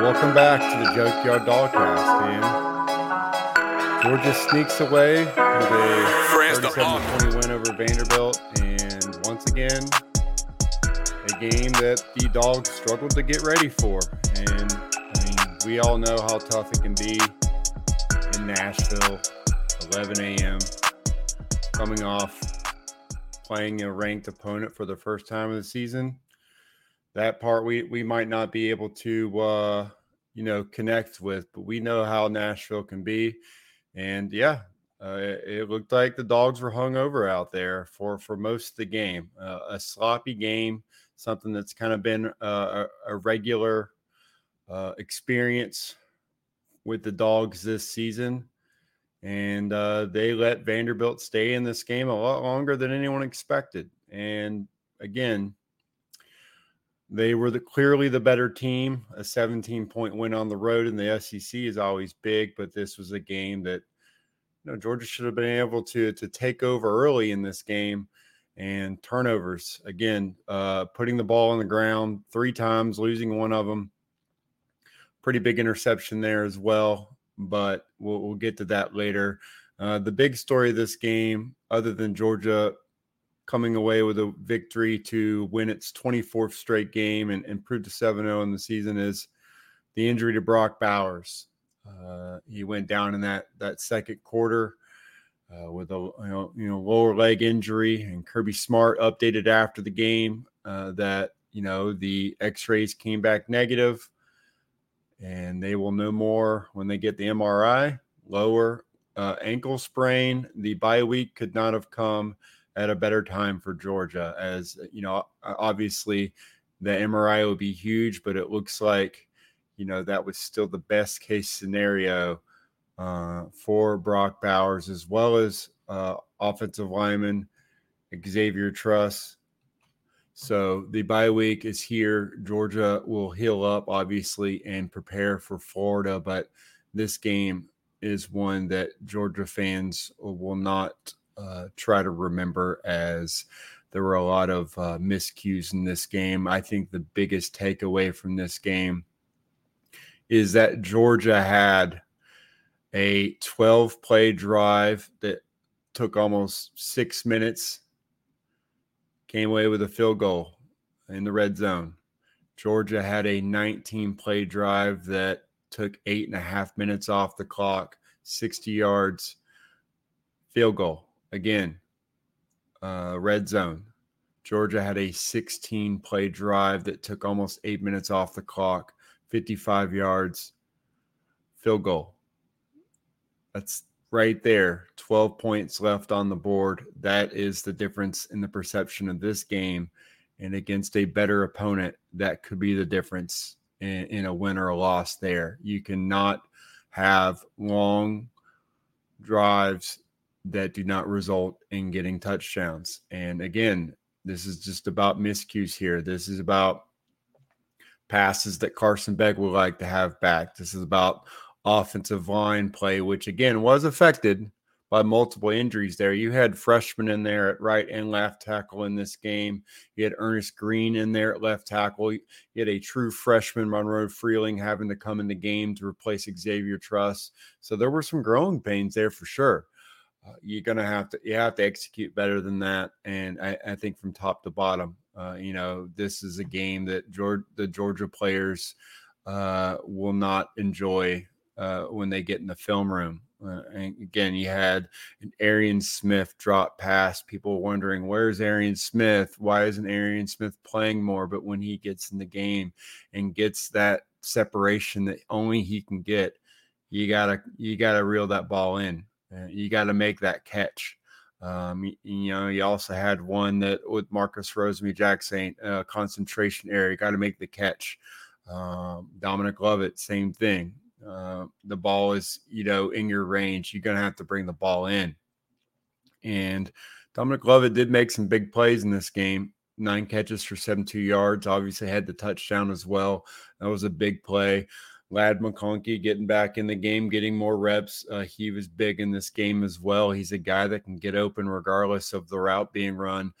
Welcome back to the Junkyard Dawgcast, man. Georgia sneaks away with a 37-20 win over Vanderbilt, and once again, a game that the Dogs struggled to get ready for. And I mean, we all know how tough it can be in Nashville, 11 a.m., coming off playing a ranked opponent for the first time of the season that part we we might not be able to uh, you know connect with, but we know how Nashville can be, and yeah, uh, it, it, looked like the dogs were hung over out there for for most of the game. Uh, a sloppy game, something that's kind of been a, a, regular uh, experience with the dogs this season. And uh, they let Vanderbilt stay in this game a lot longer than anyone expected. And again, they were the, clearly the better team. A 17 point win on the road in the SEC is always big, but this was a game that you know Georgia should have been able to to take over early in this game. And turnovers again, uh, putting the ball on the ground three times, losing one of them. Pretty big interception there as well, but we'll, we'll get to that later. Uh, the big story of this game, other than Georgia coming away with a victory to win its 24th straight game and improve to 7 0 in the season is the injury to Brock Bowers. Uh, he went down in that that second quarter uh, with a you know, you know, lower leg injury, and Kirby Smart updated after the game uh, that you know the X-rays came back negative, and they will know more when they get the MRI. Lower uh, ankle sprain. The bye week could not have come at a better time for Georgia. As you know, obviously the MRI will be huge, but it looks like you know that was still the best case scenario uh, for Brock Bowers as well as uh, offensive lineman Xavier Truss. So the bye week is here. Georgia will heal up, obviously, and prepare for Florida. But this game is one that Georgia fans will not uh, try to remember as there were a lot of uh, miscues in this game. I think the biggest takeaway from this game is that Georgia had a 12 play drive that took almost six minutes, came away with a field goal in the red zone. Georgia had a 19 play drive that took eight and a half minutes off the clock, 60 yards, field goal again, uh, red zone. Georgia had a 16 play drive that took almost eight minutes off the clock, 55 yards, field goal. That's right there. 12 points left on the board. That is the difference in the perception of this game. And against a better opponent, that could be the difference in, in a win or a loss there. You cannot have long drives that do not result in getting touchdowns. And again, this is just about miscues here. This is about passes that Carson Beck would like to have back. This is about offensive line play, which again was affected by multiple injuries there. You had freshmen in there at right and left tackle in this game. You had Earnest Greene in there at left tackle. You had a true freshman, Monroe Freeling, having to come in the game to replace Xavier Truss. So there were some growing pains there for sure. Uh, you're gonna have to you have to execute better than that, and I, I think from top to bottom, Uh, you know, this is a game that Georgia, the Georgia players uh, will not enjoy uh, when they get in the film room. Uh, and again, you had an Arian Smith drop pass. People wondering where's Arian Smith? Why isn't Arian Smith playing more? But when he gets in the game and gets that separation that only he can get, you gotta you gotta reel that ball in. You got to make that catch. Um, you, know, you also had one that with Marcus Rosemy-Jacksaint uh, concentration area. Got to make the catch. Um, Dominic Lovett, same thing. Uh, the ball is, you know, in your range. You're going to have to bring the ball in. And Dominic Lovett did make some big plays in this game. Nine catches for 72 yards. Obviously, had the touchdown as well. That was a big play. Ladd McConkey getting back in the game, getting more reps. Uh, he was big in this game as well. He's a guy that can get open regardless of the route being run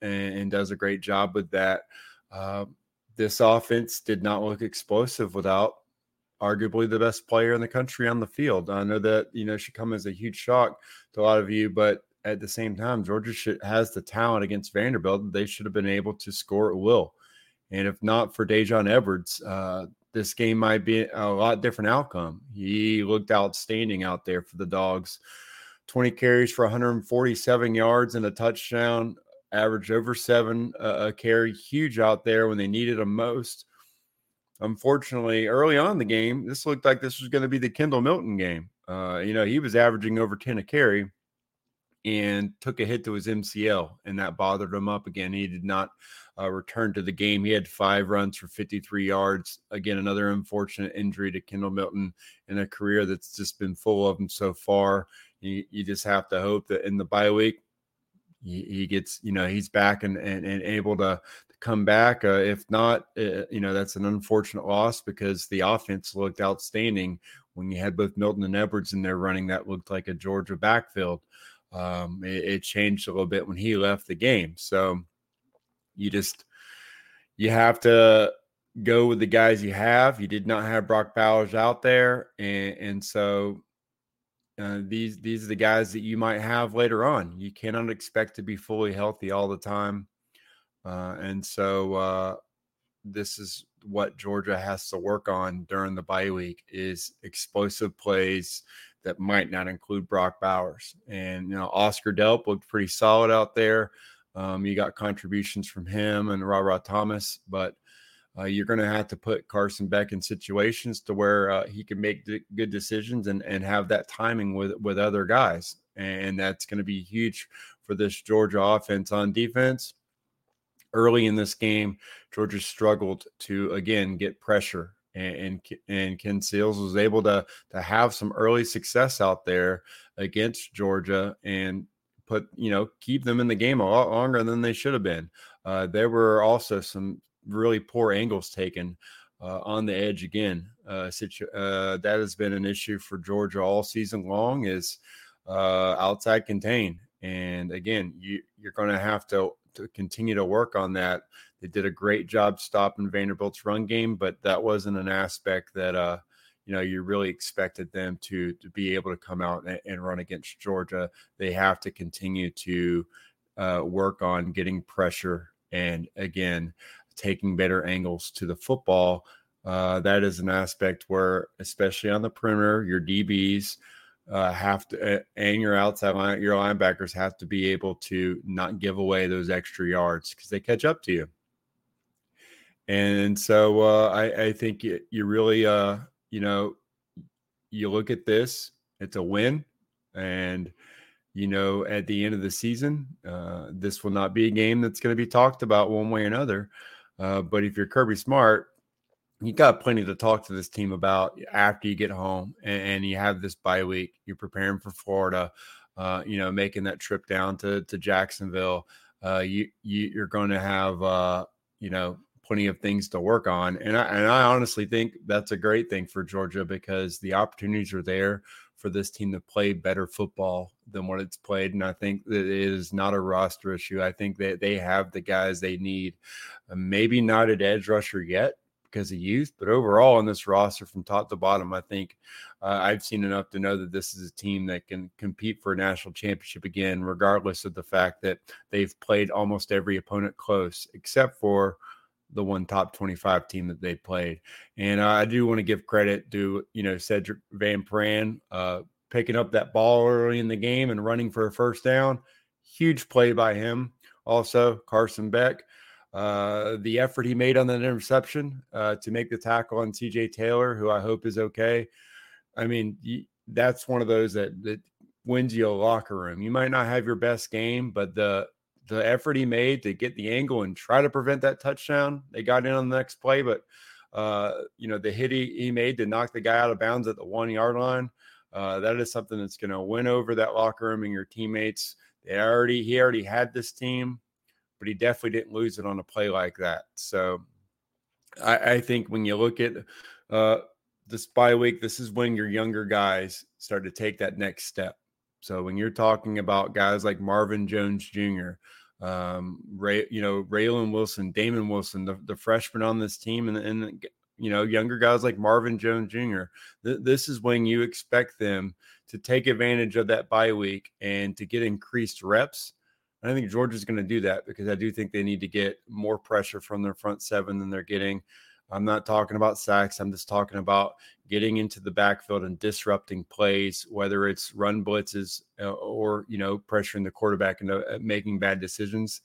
and, and does a great job with that. Uh, this offense did not look explosive without arguably the best player in the country on the field. I know that you know should come as a huge shock to a lot of you, but at the same time, Georgia should, has the talent against Vanderbilt. They should have been able to score at will. And if not for Daijun Edwards, uh, this game might be a lot different outcome. He looked outstanding out there for the Dogs. 20 carries for 147 yards and a touchdown, averaged over seven uh, a carry, huge out there when they needed him most. Unfortunately, early on in the game, this looked like this was going to be the Kendall Milton game. Uh, you know, he was averaging over 10 a carry and took a hit to his MCL, and that bothered him up again. He did not uh, return to the game. He had five runs for 53 yards. Again, another unfortunate injury to Kendall Milton in a career that's just been full of them so far. You, you just have to hope that in the bye week, he, gets, you know, he's back and, and, and able to, come back. Uh, if not, uh, you know, that's an unfortunate loss because the offense looked outstanding when you had both Milton and Edwards in there running. That looked like a Georgia backfield. Um, it, it, changed a little bit when he left the game. So you just you have to go with the guys you have. You did not have Brock Bowers out there, and, and so uh, these these are the guys that you might have later on. You cannot expect to be fully healthy all the time. Uh, and so uh, this is what Georgia has to work on during the bye week is explosive plays that might not include Brock Bowers. And you know, Oscar Delp looked pretty solid out there. Um, you got contributions from him and Rara Thomas, but uh, you're going to have to put Carson Beck in situations to where uh, he can make d- good decisions and, and have that timing with with other guys, and that's going to be huge for this Georgia offense on defense early in this game, Georgia struggled to again get pressure, and and, and Ken Seals was able to to have some early success out there against Georgia and put you know keep them in the game a lot longer than they should have been. Uh, there were also some really poor angles taken. Uh, on the edge again. Uh, situ- uh, that has been an issue for Georgia all season long. Is uh, outside contain, and again, you, you're going to have to to continue to work on that. They did a great job stopping Vanderbilt's run game, but that wasn't an aspect that uh, you know you really expected them to to be able to come out and, and run against Georgia. They have to continue to uh, work on getting pressure and again taking better angles to the football. Uh, that is an aspect where, especially on the perimeter, your DBs uh, have to, and your outside line, your linebackers have to be able to not give away those extra yards because they catch up to you. And so uh, I, I think you, you really, uh, you know, you look at this, it's a win. And, you know, at the end of the season, uh, this will not be a game that's going to be talked about one way or another. Uh, but if you're Kirby Smart, you got plenty to talk to this team about after you get home and, and you have this bye week. You're preparing for Florida, uh, you know, making that trip down to to Jacksonville. Uh, you, you are going to have uh, you know plenty of things to work on, and I and I honestly think that's a great thing for Georgia because the opportunities are there for this team to play better football than what it's played. And I think that it is not a roster issue. I think that they have the guys they need. Uh, maybe not an edge rusher yet, because of youth, but overall on this roster from top to bottom, I think uh, I've seen enough to know that this is a team that can compete for a national championship again, regardless of the fact that they've played almost every opponent close, except for the one top 25 team that they played. And uh, I do want to give credit to, you know, Sedrick Van Pran uh, picking up that ball early in the game and running for a first down. Huge play by him. Also, Carson Beck. Uh, the effort he made on that interception uh, to make the tackle on TJ Taylor, who I hope is okay. I mean, that's one of those that, that wins you a locker room. You might not have your best game, but the the effort he made to get the angle and try to prevent that touchdown, they got in on the next play, but uh, you know, the hit he, he made to knock the guy out of bounds at the one yard line. Uh, that is something that's going to win over that locker room and your teammates. They already he already had this team, but he definitely didn't lose it on a play like that. So I, I think when you look at uh, this bye week, this is when your younger guys start to take that next step. So when you're talking about guys like Marvin Jones Jr., um, Ray, you know, Raylen Wilson, Damon Wilson, the, the freshman on this team, and, and you know, younger guys like Marvin Jones Jr. Th- this is when you expect them to take advantage of that bye week and to get increased reps. I think Georgia's going to do that because I do think they need to get more pressure from their front seven than they're getting. I'm not talking about sacks. I'm just talking about getting into the backfield and disrupting plays, whether it's run blitzes uh, or you know pressuring the quarterback into uh, making bad decisions.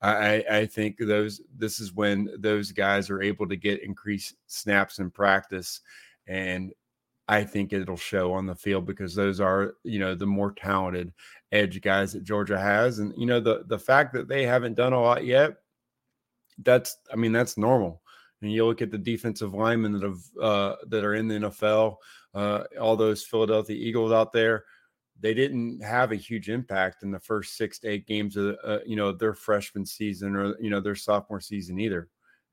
I, I think those this is when those guys are able to get increased snaps in practice, and I think it'll show on the field because those are you know the more talented edge guys that Georgia has, and you know the the fact that they haven't done a lot yet. That's I mean that's normal. And you look at the defensive linemen that have uh, that are in the NFL, uh, all those Philadelphia Eagles out there they didn't have a huge impact in the first six to eight games of uh, you know their freshman season or you know their sophomore season either.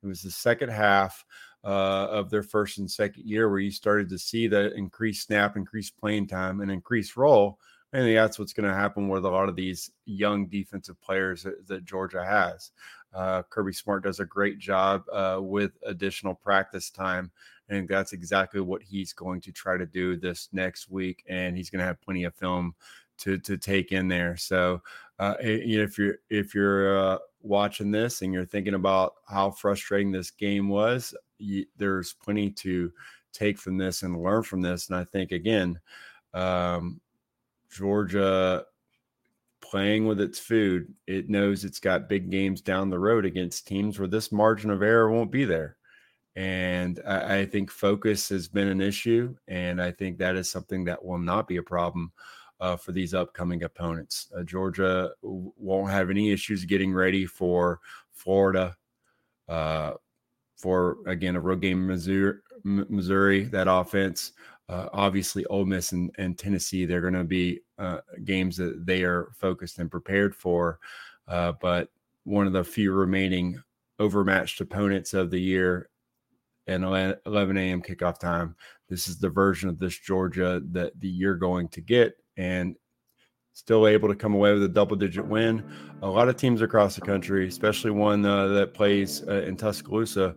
It was the second half uh, of their first and second year where you started to see the increased snap, increased playing time, and increased role. Think that's what's going to happen with a lot of these young defensive players that, that Georgia has. Uh, Kirby Smart does a great job uh, with additional practice time And that's exactly what he's going to try to do this next week, and he's going to have plenty of film to to take in there. So, uh, if you're if you're uh, watching this and you're thinking about how frustrating this game was, you, there's plenty to take from this and learn from this. And I think again, um, Georgia playing with its food, it knows it's got big games down the road against teams where this margin of error won't be there. And I, I, think focus has been an issue. And I think that is something that will not be a problem uh, for these upcoming opponents. Uh, Georgia w- won't have any issues getting ready for Florida, uh, for again, a road game Missouri, Missouri that offense. Uh, obviously, Ole Miss and, and Tennessee, they're going to be uh, games that they are focused and prepared for. Uh, but one of the few remaining overmatched opponents of the year and 11 a.m. kickoff time. This is the version of this Georgia that you're going to get, and still able to come away with a double digit win. A lot of teams across the country, especially one uh, that plays uh, in Tuscaloosa,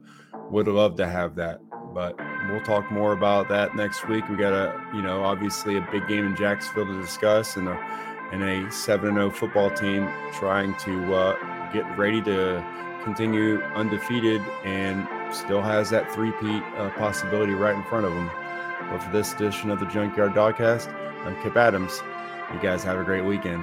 would love to have that. But we'll talk more about that next week. We got a, you know, obviously a big game in Jacksonville to discuss, and a and a oh football team trying to uh, get ready to continue undefeated and still has that three-peat uh, possibility right in front of them. But for this edition of the Junkyard Dawgcast, I'm Kipp Adams. You guys have a great weekend.